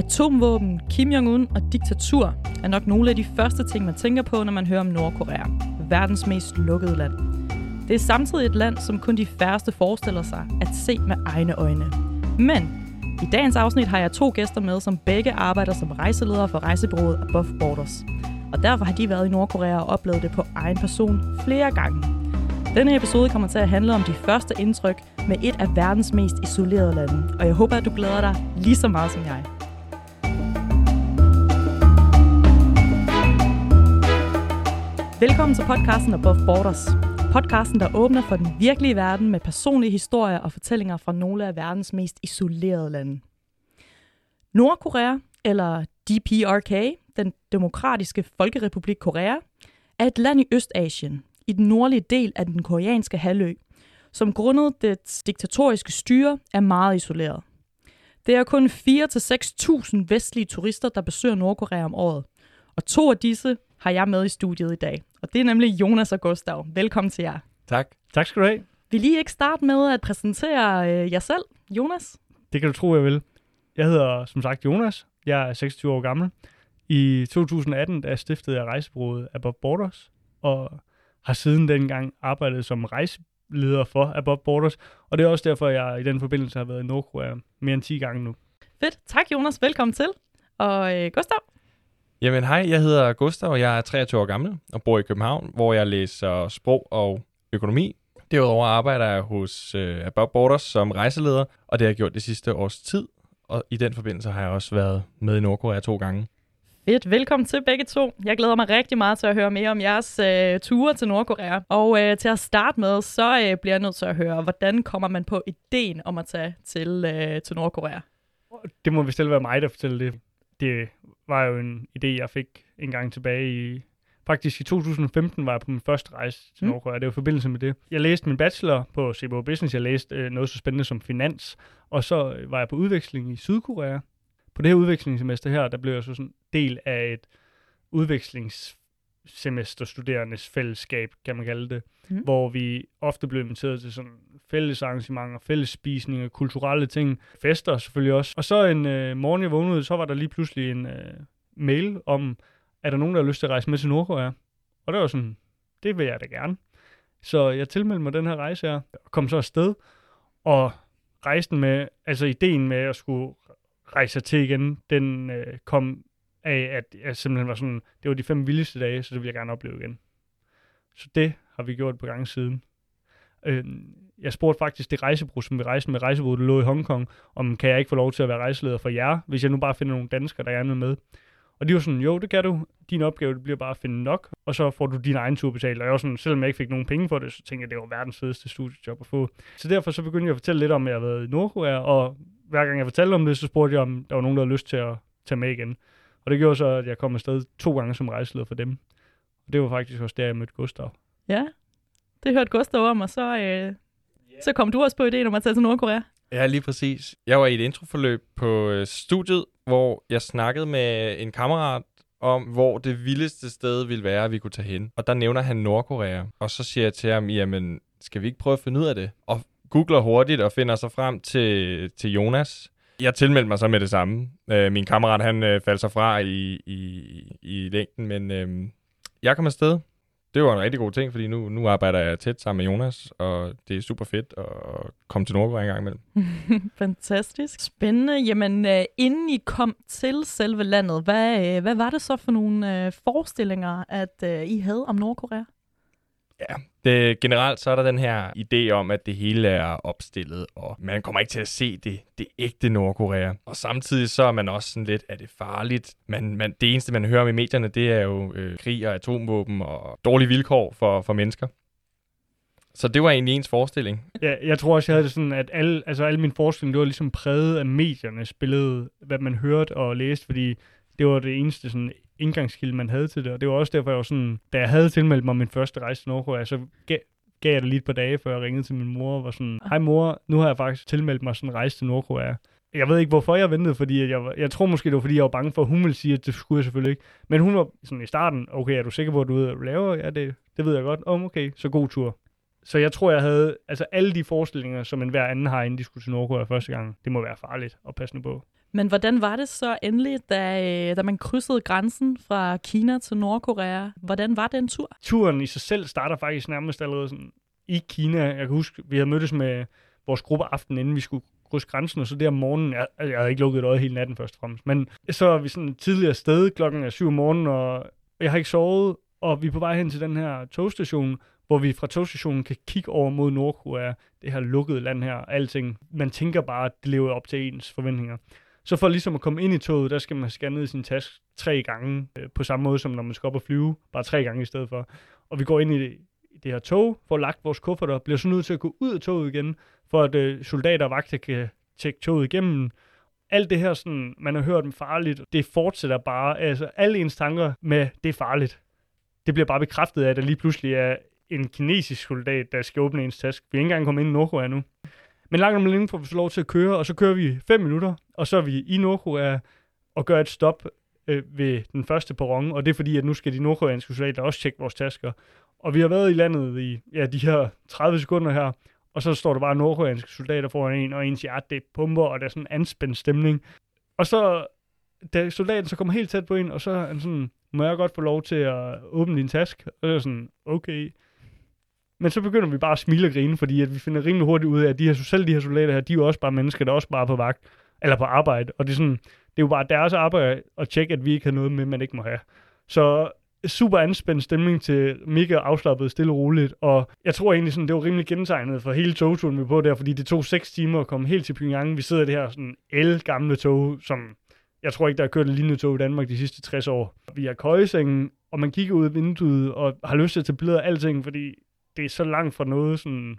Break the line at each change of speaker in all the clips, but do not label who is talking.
Atomvåben, Kim Jong-un og diktatur er nok nogle af de første ting, man tænker på, når man hører om Nordkorea. Verdens mest lukkede land. Det er samtidig et land, som kun de færreste forestiller sig at se med egne øjne. Men i dagens afsnit har jeg to gæster med, som begge arbejder som rejseledere for rejsebureauet Above Borders. Og derfor har de været i Nordkorea og oplevet det på egen person flere gange. Denne episode kommer til at handle om de første indtryk med et af verdens mest isolerede lande. Og jeg håber, at du glæder dig lige så meget som jeg. Velkommen til podcasten Above Borders. Podcasten, der åbner for den virkelige verden med personlige historier og fortællinger fra nogle af verdens mest isolerede lande. Nordkorea, eller DPRK, den demokratiske folkerepublik Korea, er et land i Østasien, i den nordlige del af den koreanske halvø, som grundet dets diktatoriske styre er meget isoleret. Det er kun 4-6.000 vestlige turister, der besøger Nordkorea om året, og to af disse har jeg med i studiet i dag. Og det er nemlig Jonas og Gustav. Velkommen til jer.
Tak.
Tak skal du have.
Vil I ikke starte med at præsentere øh, jer selv, Jonas?
Det kan du tro, jeg vil. Jeg hedder som sagt Jonas. Jeg er 26 år gammel. I 2018 der stiftede jeg rejsebureauet Above Borders, og har siden dengang arbejdet som rejseleder for Above Borders. Og det er også derfor, jeg i den forbindelse har været i Nordkorea mere end 10 gange nu.
Fedt. Tak, Jonas. Velkommen til. Og øh, Gustav?
Jamen hej, jeg hedder Gustav, og jeg er 23 år gammel og bor i København, hvor jeg læser sprog og økonomi. Derudover arbejder jeg hos øh, Above Borders som rejseleder, og det har jeg gjort det sidste års tid. Og i den forbindelse har jeg også været med i Nordkorea to gange.
Fedt. Velkommen til begge to. Jeg glæder mig rigtig meget til at høre mere om jeres øh, ture til Nordkorea. Og øh, til at starte med, så øh, bliver jeg nødt til at høre, hvordan kommer man på ideen om at tage til, øh, til Nordkorea?
Det må vist være mig, der fortæller det. Det var jo en idé, jeg fik en gang tilbage i... Faktisk i 2015 var jeg på min første rejse til
Mm.
Nordkorea. Det var i forbindelse med det. Jeg læste min bachelor på CBO Business. Jeg læste øh, noget så spændende som finans. Og så øh, var jeg på udveksling i Sydkorea. På det her udvekslingssemester her, der blev jeg så sådan del af et udvekslingssemesterstuderendes fællesskab, kan man kalde det.
Mm.
Hvor vi ofte blev inviteret til sådan fælles arrangementer, fælles spisninger, kulturelle ting, fester selvfølgelig også. Og så en øh, morgen, jeg vågnede, så var der lige pludselig en øh, mail om, er der nogen, der har lyst til at rejse med til Nordkorea? Og det var sådan, det vil jeg da gerne. Så jeg tilmeldte mig den her rejse her, og kom så afsted, og rejsen med, altså ideen med at skulle rejse til igen, den øh, kom af, at jeg simpelthen var sådan, det var de fem vildeste dage, så det vil jeg gerne opleve igen. Så det har vi gjort på gange siden. Øh, jeg spurgte faktisk det rejsebrug, som vi rejste med rejsebrug, der lå i Hongkong, om kan jeg ikke få lov til at være rejseleder for jer, hvis jeg nu bare finder nogle danskere, der gerne vil med. Og de var sådan, jo, det kan du. Din opgave det bliver bare at finde nok, og så får du din egen tur betalt. Og jeg var sådan, selvom jeg ikke fik nogen penge for det, så tænkte jeg, det var verdens fedeste studiejob at få. Så derfor så begyndte jeg at fortælle lidt om, at jeg har været i Nordkorea, og hver gang jeg fortalte om det, så spurgte jeg, om der var nogen, der havde lyst til at tage med igen. Og det gjorde så, at jeg kom afsted to gange som rejseleder for dem. Og det var faktisk også der, jeg mødte Gustav.
Ja, det hørte Gustav om, og så, øh, så kom du også på ideen om at tage til Nordkorea.
Ja, lige præcis. Jeg var i et introforløb på øh, studiet, hvor jeg snakkede med en kammerat om, hvor det vildeste sted ville være, at vi kunne tage hen. Og der nævner han Nordkorea. Og så siger jeg til ham, jamen, skal vi ikke prøve at finde ud af det? Og googler hurtigt og finder sig frem til, til Jonas. Jeg tilmeldte mig så med det samme. Øh, min kammerat, han øh, faldt sig fra i, i, i længden, men øh, jeg kom afsted. Det var en rigtig god ting, fordi nu, nu arbejder jeg tæt sammen med Jonas, og det er super fedt at komme til Nordkorea en gang imellem.
Fantastisk. Spændende. Jamen, øh, inden I kom til selve landet, hvad, øh, hvad var det så for nogle øh, forestillinger, at øh, I havde om Nordkorea?
Ja, det, generelt så er der den her idé om, at det hele er opstillet, og man kommer ikke til at se det, det ægte Nordkorea. Og samtidig så er man også sådan lidt, er det farligt? Man, man, det eneste, man hører om i medierne, det er jo øh, krig og atomvåben og dårlige vilkår for, for mennesker. Så det var egentlig ens forestilling.
Ja, jeg tror også, jeg havde det sådan, at alle, altså alle mine forestillinger, det var ligesom præget af mediernes billede, hvad man hørte og læste, fordi det var det eneste sådan indgangskilde, man havde til det. Og det var også derfor, jeg var sådan, da jeg havde tilmeldt mig min første rejse til Nordkorea, så gav, gav jeg det lige et par dage, før jeg ringede til min mor og var sådan, hej mor, nu har jeg faktisk tilmeldt mig sådan en rejse til Nordkorea. Jeg ved ikke, hvorfor jeg ventede, fordi jeg, var, jeg tror måske, det var, fordi jeg var bange for, at hun ville sige, at det skulle jeg selvfølgelig ikke. Men hun var sådan i starten, okay, er du sikker på, at du ved, at du laver? Ja, det, det ved jeg godt. Om, okay, så god tur. Så jeg tror, jeg havde, altså alle de forestillinger, som enhver anden har, inden de skulle til Nordkorea første gang, det må være farligt at passe nu på.
Men hvordan var det så endelig, da, øh, da man krydsede grænsen fra Kina til Nordkorea? Hvordan var den tur?
Turen i sig selv starter faktisk nærmest allerede sådan i Kina. Jeg kan huske, vi havde mødtes med vores gruppe aften, inden vi skulle krydse grænsen, og så der om morgenen, jeg, jeg havde ikke lukket et øje hele natten først og fremmest, men så er vi sådan tidligere sted, klokken er syv om morgenen, og jeg har ikke sovet, og vi er på vej hen til den her togstation, hvor vi fra togstationen kan kigge over mod Nordkorea, det her lukkede land her, alting. Man tænker bare, at det lever op til ens forventninger. Så for ligesom at komme ind i toget, der skal man scanne sin taske tre gange, øh, på samme måde som når man skal op og flyve, bare tre gange i stedet for. Og vi går ind i det, i det her tog, får lagt vores kufferter, bliver så nødt til at gå ud af toget igen, for at øh, soldater og vagter kan tjekke toget igennem. Alt det her, sådan, man har hørt om farligt, det fortsætter bare. Altså, alle ens tanker med, det er farligt. Det bliver bare bekræftet af, at der lige pludselig er en kinesisk soldat, der skal åbne ens taske. Vi er ikke engang kommet ind i Nordkorea nu. Men langt om længe får vi så lov til at køre, og så kører vi 5 minutter, og så er vi i Nordkorea og gør et stop øh, ved den første perron, og det er fordi, at nu skal de nordkoreanske soldater også tjekke vores tasker. Og vi har været i landet i ja, de her 30 sekunder her, og så står der bare nordkoreanske soldater foran en, og ens hjerte ah, det pumper, og der er sådan en anspændt stemning. Og så, da soldaten så kommer helt tæt på en, og så er han sådan, må jeg godt få lov til at åbne din taske? Og så er sådan, okay. Men så begynder vi bare at smile og grine, fordi at vi finder rimelig hurtigt ud af, at de her, selv de her soldater her, de er jo også bare mennesker, der er også bare på vagt, eller på arbejde. Og det er, sådan, det er jo bare deres arbejde at tjekke, at vi ikke har noget med, man ikke må have. Så super anspændt stemning til mega afslappet, stille og roligt. Og jeg tror egentlig, sådan, det var rimelig gentegnet for hele togturen, vi på der, fordi det tog 6 timer at komme helt til Pyongyang. Vi sidder i det her sådan el gamle tog, som jeg tror ikke, der har kørt et lignende tog i Danmark de sidste 60 år. Vi har køjesengen, og man kigger ud af vinduet og har lyst til at tage billeder af alting, fordi det er så langt fra noget, sådan,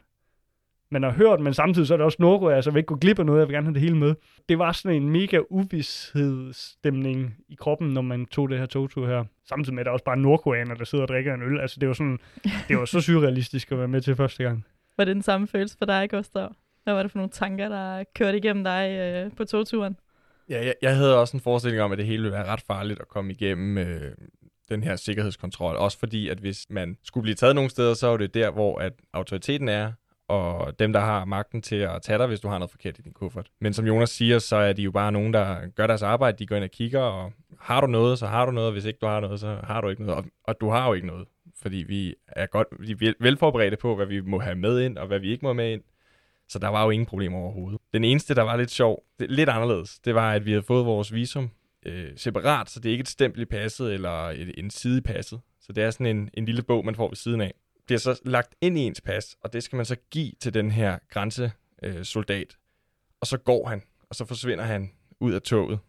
man har hørt, men samtidig så er det også Nordkorea, så jeg vil ikke gå glip af noget, jeg vil gerne have det hele med. Det var sådan en mega uvishedsstemning i kroppen, når man tog det her togtur her. Samtidig med, at der også bare nordkoreaner, der sidder og drikker en øl. Altså, det var, sådan, det var så surrealistisk at være med til første gang.
Var det den samme følelse for dig, Gustav? Hvad var det for nogle tanker, der kørte igennem dig øh, på togturen?
Ja, jeg, jeg havde også en forestilling om, at det hele ville være ret farligt at komme igennem øh, den her sikkerhedskontrol. Også fordi, at hvis man skulle blive taget nogle steder, så er det der, hvor at autoriteten er, og dem, der har magten til at tage dig, hvis du har noget forkert i din kuffert. Men som Jonas siger, så er de jo bare nogen, der gør deres arbejde. De går ind og kigger, og har du noget, så har du noget. Hvis ikke du har noget, så har du ikke noget. Og, og du har jo ikke noget, fordi vi er godt vi er velforberedte på, hvad vi må have med ind, og hvad vi ikke må have med ind. Så der var jo ingen problemer overhovedet. Den eneste, der var lidt sjov, det, lidt anderledes, det var, at vi havde fået vores visum øh, separat, så det er ikke et stempel i passet eller et, en side i passet. Så det er sådan en, en lille bog, man får ved siden af Det er så lagt ind i ens pas, og det skal man så give til den her grænsesoldat. Øh, og så går han, og så forsvinder han ud af toget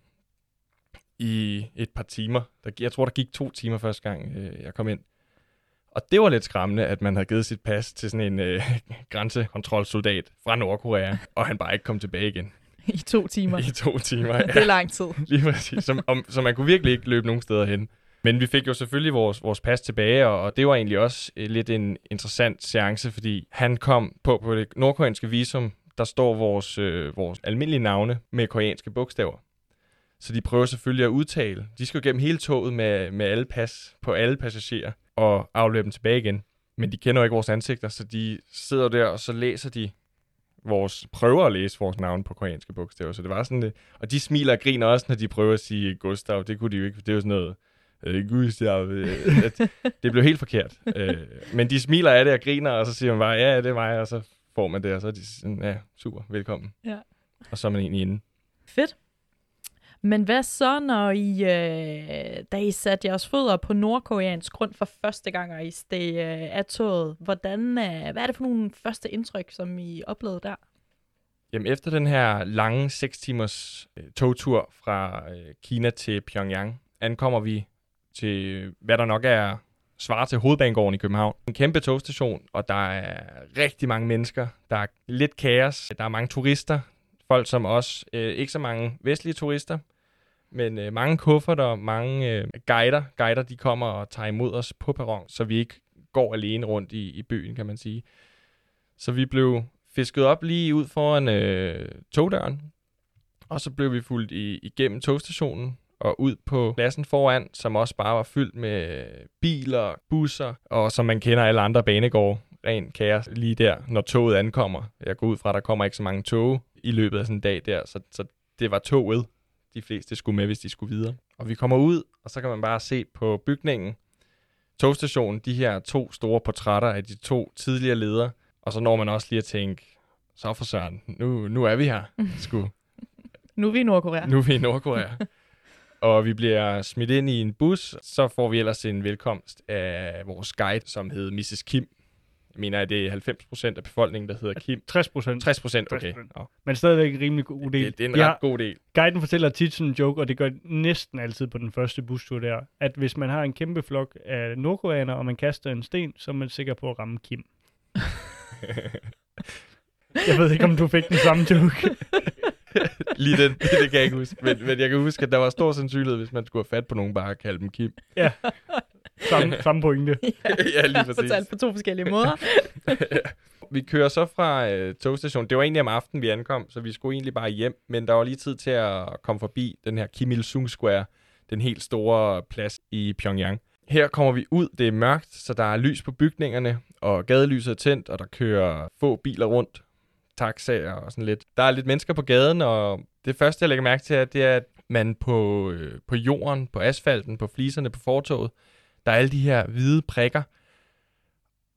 i et par timer. Der, jeg tror, der gik to timer første gang, øh, jeg kom ind. Og det var lidt skræmmende, at man havde givet sit pas til sådan en øh, grænsekontrolsoldat fra Nordkorea, og han bare ikke kom tilbage igen.
I to timer.
I to timer, ja.
det er lang tid.
Lige præcis. Så, om, så man kunne virkelig ikke løbe nogen steder hen. Men vi fik jo selvfølgelig vores, vores pas tilbage, og, og det var egentlig også eh, lidt en interessant seance, fordi han kom på, på det nordkoreanske visum, der står vores, øh, vores almindelige navne med koreanske bogstaver. Så de prøver selvfølgelig at udtale. De skal jo gennem hele toget med, med alle pas på alle passagerer og aflevere dem tilbage igen. Men de kender jo ikke vores ansigter, så de sidder der, og så læser de vores, prøver at læse vores navn på koreanske bogstaver. Så det var sådan det. Og de smiler og griner også, når de prøver at sige Gustav. Det kunne de jo ikke, det er jo sådan noget øh, Gustav, øh, at det blev helt forkert. Øh, men de smiler af det og griner, og så siger man bare, ja, det er mig, og så får man det, og så er de sådan, ja, super, velkommen.
Ja.
Og så er man egentlig inde.
Fedt. Men hvad så, når I, øh, da I satte jeres fødder på nordkoreansk grund for første gang, og I steg øh, af toget, hvordan, øh, hvad er det for nogle første indtryk, som I oplevede der?
Jamen efter den her lange 6 timers øh, togtur fra øh, Kina til Pyongyang, ankommer vi til, hvad der nok er svar til hovedbanegården i København. En kæmpe togstation, og der er rigtig mange mennesker. Der er lidt kaos. Der er mange turister. Folk som os. Øh, ikke så mange vestlige turister, men øh, mange kufferter, mange øh, guider. Guider, de kommer og tager imod os på perron, så vi ikke går alene rundt i, i byen, kan man sige. Så vi blev fisket op lige ud foran øh, togdøren, og så blev vi fulgt i, igennem togstationen, og ud på pladsen foran, som også bare var fyldt med biler, busser, og som man kender alle andre banegårde. Ren kaos lige der, når toget ankommer. Jeg går ud fra, at der kommer ikke så mange tog i løbet af sådan en dag der, så, så det var toget, de fleste skulle med, hvis de skulle videre. Og vi kommer ud, og så kan man bare se på bygningen, togstationen, de her to store portrætter af de to tidligere ledere, og så når man også lige at tænke, så for søren, nu, nu er vi her, sgu.
Nu er vi i Nordkorea.
Nu er vi i Nordkorea. og vi bliver smidt ind i en bus, så får vi ellers en velkomst af vores guide, som hed Mrs. Kim. Jeg mener, at det er 90 procent af befolkningen, der hedder Kim.
60 procent.
60 procent, okay.
60%.
Nå,
Men stadigvæk en rimelig god del.
det, det er en ret
har-
god del.
Guiden fortæller tit sådan en joke, og det gør næsten altid på den første bustur der, at hvis man har en kæmpe flok af nordkoreanere, og man kaster en sten, så er man sikker på at ramme Kim. Jeg ved ikke, om du fik den samme joke.
Lige den, det kan jeg ikke huske. Men, men jeg kan huske, at der var stor sandsynlighed, hvis man skulle have fat på nogen, bare at kalde dem Kim.
Samme, samme pointe.
ja, lige præcis.
Fortalt på to forskellige måder.
Vi kører så fra øh, togstationen. Det var egentlig om aftenen, vi ankom, så vi skulle egentlig bare hjem. Men der var lige tid til at komme forbi den her Kim Il-sung Square, den helt store plads i Pyongyang. Her kommer vi ud, det er mørkt, så der er lys på bygningerne, og gadelyset er tændt, og der kører få biler rundt, taxaer og sådan lidt. Der er lidt mennesker på gaden, og det første, jeg lægger mærke til, er, det er, at man på, øh, på jorden, på asfalten, på fliserne, på fortoget, der er alle de her hvide prikker,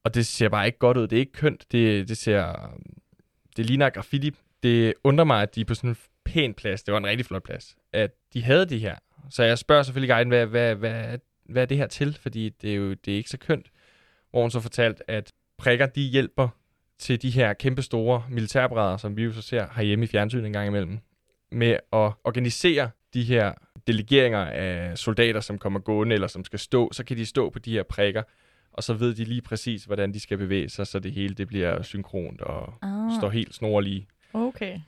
og det ser bare ikke godt ud. Det er ikke kønt. Det, det ser... Det ligner graffiti. Det undrer mig, at de er på sådan en pæn plads. Det var en rigtig flot plads. At de havde de her. Så jeg spørger selvfølgelig guiden, hvad, hvad, hvad, hvad er det her til? Fordi det er jo det er ikke så kønt. Hvor hun så fortalt, at prikker, de hjælper til de her kæmpe store militærbrædder, som vi jo så ser herhjemme i fjernsynet en gang imellem, med at organisere de her delegeringer af soldater, som kommer gående, eller som skal stå, så kan de stå på de her prikker, og så ved de lige præcis, hvordan de skal bevæge sig, så det hele det bliver synkront og
Ah,
står helt snorlige.
okay.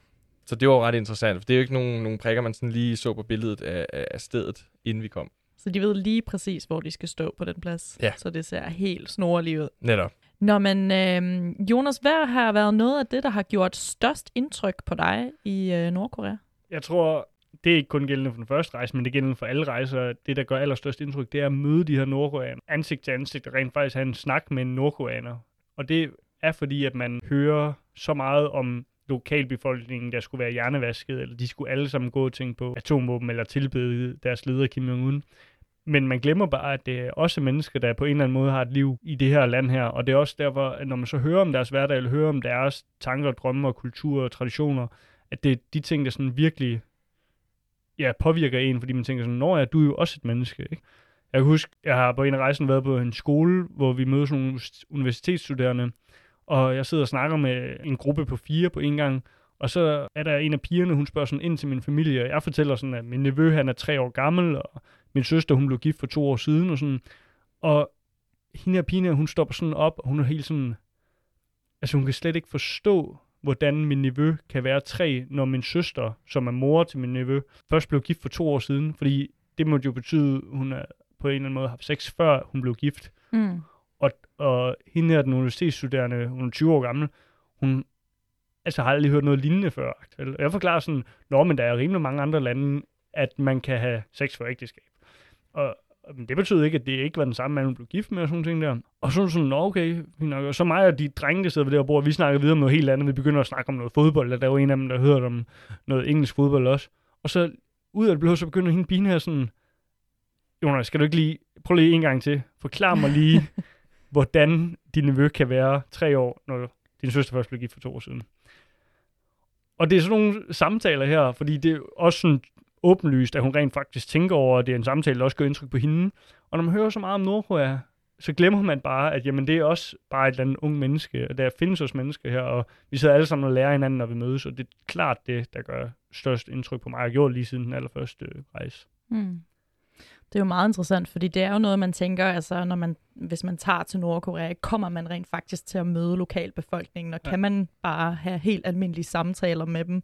Så det var ret interessant, for det er jo ikke nogen, nogen prikker, man sådan lige så på billedet af, af, stedet, inden vi kom.
Så de ved lige præcis, hvor de skal stå på den plads.
Ja.
Så det ser helt snorligt ud.
Netop.
Nå, men øh, Jonas, hvad har været noget af det, der har gjort størst indtryk på dig i øh, Nordkorea?
Jeg tror, det er ikke kun gældende for den første rejse, men det er gældende for alle rejser. Det, der gør allerstørst indtryk, det er at møde de her nordkoreanere ansigt til ansigt, og rent faktisk have en snak med en nordkoreaner. Og det er fordi, at man hører så meget om lokalbefolkningen, der skulle være hjernevasket, eller de skulle alle sammen gå og tænke på atomvåben, eller tilbede deres leder Kim Jong-un. Men man glemmer bare, at det er også mennesker, der på en eller anden måde har et liv i det her land her. Og det er også derfor, at når man så hører om deres hverdag, eller hører om deres tanker, drømme og kultur og traditioner, at det er de ting, der sådan virkelig ja, påvirker en, fordi man tænker sådan, når jeg, du er jo også et menneske, ikke? Jeg kan huske, jeg har på en af rejsen været på en skole, hvor vi mødes nogle universitetsstuderende, og jeg sidder og snakker med en gruppe på fire på en gang, og så er der en af pigerne, hun spørger sådan ind til min familie, og jeg fortæller sådan, at min nevø, han er tre år gammel, og min søster, hun blev gift for to år siden, og sådan, og hende her pigen, hun stopper sådan op, og hun er helt sådan, altså hun kan slet ikke forstå, hvordan min nevø kan være tre, når min søster, som er mor til min nevø, først blev gift for to år siden, fordi det måtte jo betyde, at hun er på en eller anden måde haft sex, før hun blev gift.
Mm.
Og, og hende her, den universitetsstuderende, hun er 20 år gammel, hun altså, har aldrig hørt noget lignende før. Jeg forklarer sådan, Nå, men der er rimelig mange andre lande, at man kan have sex for ægteskab. Og men det betyder ikke, at det ikke var den samme mand, hun blev gift med og sådan ting der. Og så sådan, Nå, okay, nok. Og så mig og de drenge, der sidder ved det her bord, vi snakker videre om noget helt andet. Vi begynder at snakke om noget fodbold, og der var en af dem, der hørte om noget engelsk fodbold også. Og så ud af det blå, så begynder hende pigen her sådan, Jonas, skal du ikke lige, prøv lige en gang til, forklar mig lige, hvordan din nevø kan være tre år, når din søster først blev gift for to år siden. Og det er sådan nogle samtaler her, fordi det er også sådan åbenlyst, at hun rent faktisk tænker over, at det er en samtale, der også gør indtryk på hende. Og når man hører så meget om Nordkorea, så glemmer man bare, at jamen, det er også bare et eller andet ung menneske, og der findes også mennesker her, og vi sidder alle sammen og lærer hinanden, når vi mødes, og det er klart det, der gør størst indtryk på mig. Har gjort lige siden den allerførste øh, rejse.
Mm. Det er jo meget interessant, fordi det er jo noget, man tænker, altså når man, hvis man tager til Nordkorea, kommer man rent faktisk til at møde lokalbefolkningen, og
ja.
kan man bare have helt almindelige samtaler med dem.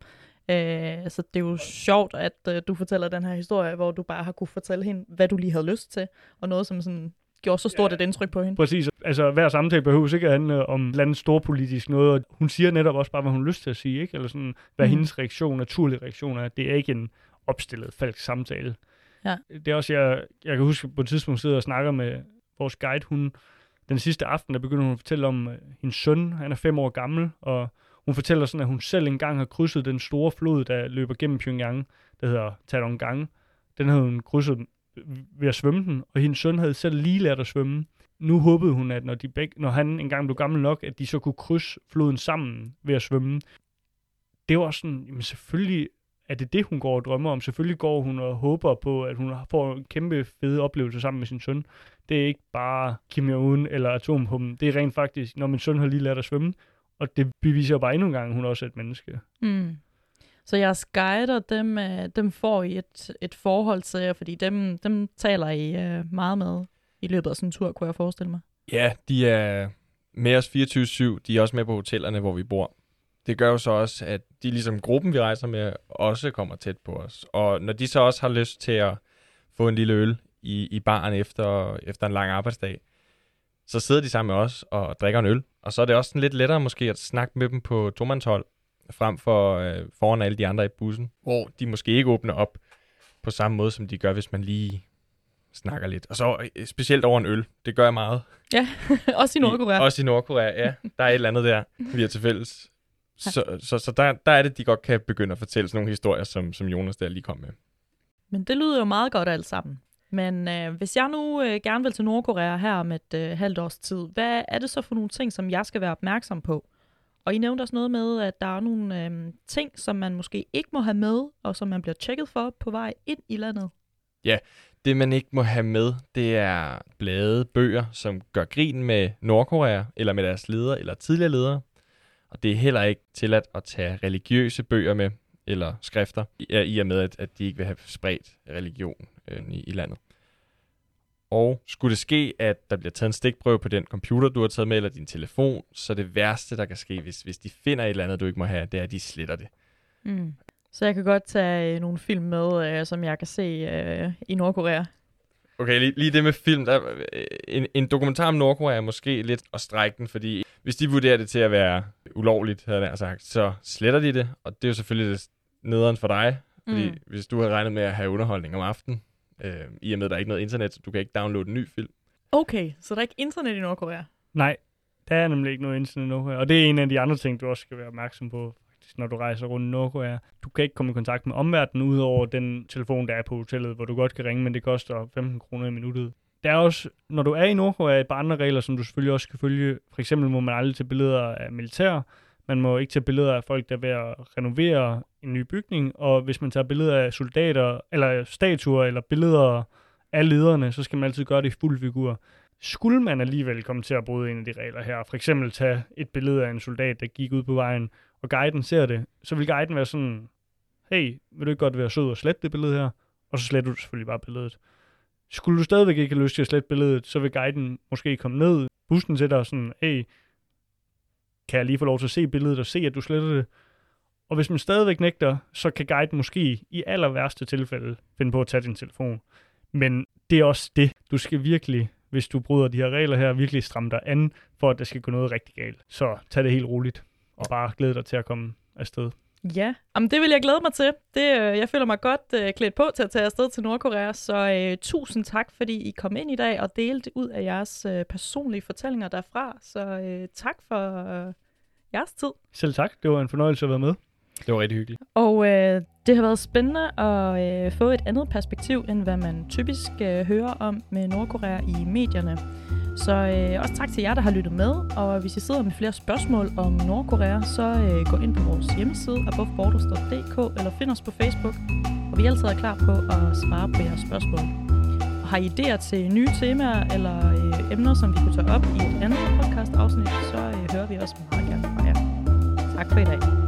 Øh, så det er jo sjovt, at øh, du fortæller den her historie, hvor du bare har kunne fortælle hende, hvad du lige havde lyst til, og noget, som sådan gjorde så stort
Ja.
et indtryk på hende.
Præcis. Altså, hver samtale behøver ikke at handle om landets storpolitisk noget, og hun siger netop også bare, hvad hun har lyst til at sige, ikke? Eller sådan, hvad mm. Hendes reaktion, naturlige reaktion er. Det er ikke en opstillet falsk samtale.
Ja.
Det er også, jeg, jeg kan huske på et tidspunkt sidder og snakker med vores guide, hun, den sidste aften, der begynder hun at fortælle om uh, hendes søn, han er fem år gammel, og hun fortæller sådan, at hun selv engang har krydset den store flod, der løber gennem Pyongyang, der hedder Tadong Den havde hun krydset ved at svømme den, og hendes søn havde selv lige lært at svømme. Nu håbede hun, at når, de begge, når han engang blev gammel nok, at de så kunne krydse floden sammen ved at svømme. Det var sådan, jamen selvfølgelig er det det, hun går og drømmer om. Selvfølgelig går hun og håber på, at hun får en kæmpe fede oplevelse sammen med sin søn. Det er ikke bare Kim Jong-un eller atombomben. Det er rent faktisk, når min søn har lige lært at svømme. Og det beviser bare endnu en gang, at hun også er et menneske.
Mm. Så jeres guider, dem, øh, dem får I et, et forhold til jer, fordi dem, dem taler I øh, meget med i løbet af sådan en tur, kunne jeg forestille mig.
Ja, de er med os 24-7. De er også med på hotellerne, hvor vi bor. Det gør jo så også, at de ligesom gruppen, vi rejser med, også kommer tæt på os. Og når de så også har lyst til at få en lille øl i, i baren efter, efter en lang arbejdsdag, så sidder de sammen med os og drikker en øl. Og så er det også sådan lidt lettere måske at snakke med dem på tomandshold, frem for øh, foran alle de andre i bussen, hvor de måske ikke åbner op på samme måde, som de gør, hvis man lige snakker lidt. Og så øh, specielt over en øl. Det gør jeg meget.
Ja, også i Nordkorea.
I, også i Nordkorea, ja. Der er et eller andet der, vi har til fælles. Så, så, så der, der er det, de godt kan begynde at fortælle sådan nogle historier, som, som Jonas der lige kom med.
Men det lyder jo meget godt alt sammen. Men øh, hvis jeg nu øh, gerne vil til Nordkorea her om et øh, halvt års tid, hvad er det så for nogle ting, som jeg skal være opmærksom på? Og I nævnte også noget med, at der er nogle øh, ting, som man måske ikke må have med, og som man bliver tjekket for på vej ind i landet.
Ja, det man ikke må have med, det er blade, bøger, som gør grin med Nordkorea, eller med deres ledere, eller tidligere ledere. Og det er heller ikke tilladt at tage religiøse bøger med, eller skrifter, i og med, at, at de ikke vil have spredt religion øh, i, i landet. Og skulle det ske, at der bliver taget en stikprøve på den computer, du har taget med, eller din telefon, så det værste, der kan ske, hvis, hvis de finder et eller andet, du ikke må have, det er, at de sletter det.
Mm. Så jeg kan godt tage øh, nogle film med, øh, som jeg kan se øh, i Nordkorea.
Okay, lige, lige det med film. Der, øh, en, en dokumentar om Nordkorea er måske lidt at strække den, fordi hvis de vurderer det til at være ulovligt, havde jeg sagt, så sletter de det, og det er jo selvfølgelig det nederen for dig, fordi mm. hvis du har regnet med at have underholdning om aftenen, øh, i og med, at der er ikke noget internet, så du kan ikke downloade en ny film.
Okay, så der er ikke internet i Nordkorea?
Nej, der er nemlig ikke noget internet i Nordkorea, og det er en af de andre ting, du også skal være opmærksom på, faktisk, når du rejser rundt i Nordkorea. Du kan ikke komme i kontakt med omverdenen, udover den telefon, der er på hotellet, hvor du godt kan ringe, men det koster 15 kroner i minuttet. Der er også, når du er i Nordkorea, et par andre regler, som du selvfølgelig også skal følge. For eksempel må man aldrig tage billeder af militær, man må ikke tage billeder af folk, der er ved at renovere en ny bygning, og hvis man tager billeder af soldater, eller statuer, eller billeder af lederne, så skal man altid gøre det i fuld figur. Skulle man alligevel komme til at bryde en af de regler her, for eksempel tage et billede af en soldat, der gik ud på vejen, og guiden ser det, så vil guiden være sådan, hey, vil du ikke godt være sød og slette det billede her? Og så sletter du selvfølgelig bare billedet. Skulle du stadigvæk ikke have lyst til at slette billedet, så vil guiden måske komme ned, bussen til dig og sådan, hey, kan jeg lige få lov til at se billedet og se, at du sletter det? Og hvis man stadigvæk nægter, så kan guiden måske i aller værste tilfælde finde på at tage din telefon. Men det er også det. Du skal virkelig, hvis du bryder de her regler her, virkelig stramme dig an, for at der skal gå noget rigtig galt. Så tag det helt roligt, og bare glæde dig til at komme afsted.
Ja, Jamen, det vil jeg glæde mig til. Det, øh, jeg føler mig godt øh, klædt på til at tage afsted til Nordkorea, så øh, tusind tak, fordi I kom ind i dag og delte ud af jeres øh, personlige fortællinger derfra. Så øh, tak for øh, jeres tid.
Selv tak. Det var en fornøjelse at være med.
Det var rigtig hyggeligt.
Og øh, det har været spændende at øh, få et andet perspektiv, end hvad man typisk øh, hører om med Nordkorea i medierne. Så øh, også tak til jer, der har lyttet med. Og hvis I sidder med flere spørgsmål om Nordkorea, så øh, gå ind på vores hjemmeside aboveborders.dk eller find os på Facebook. Og vi er altid klar på at svare på jeres spørgsmål. Og har I idéer til nye temaer eller øh, emner, som vi kunne tage op i et andet podcast afsnit, så øh, hører vi også meget gerne fra jer. Tak for i dag.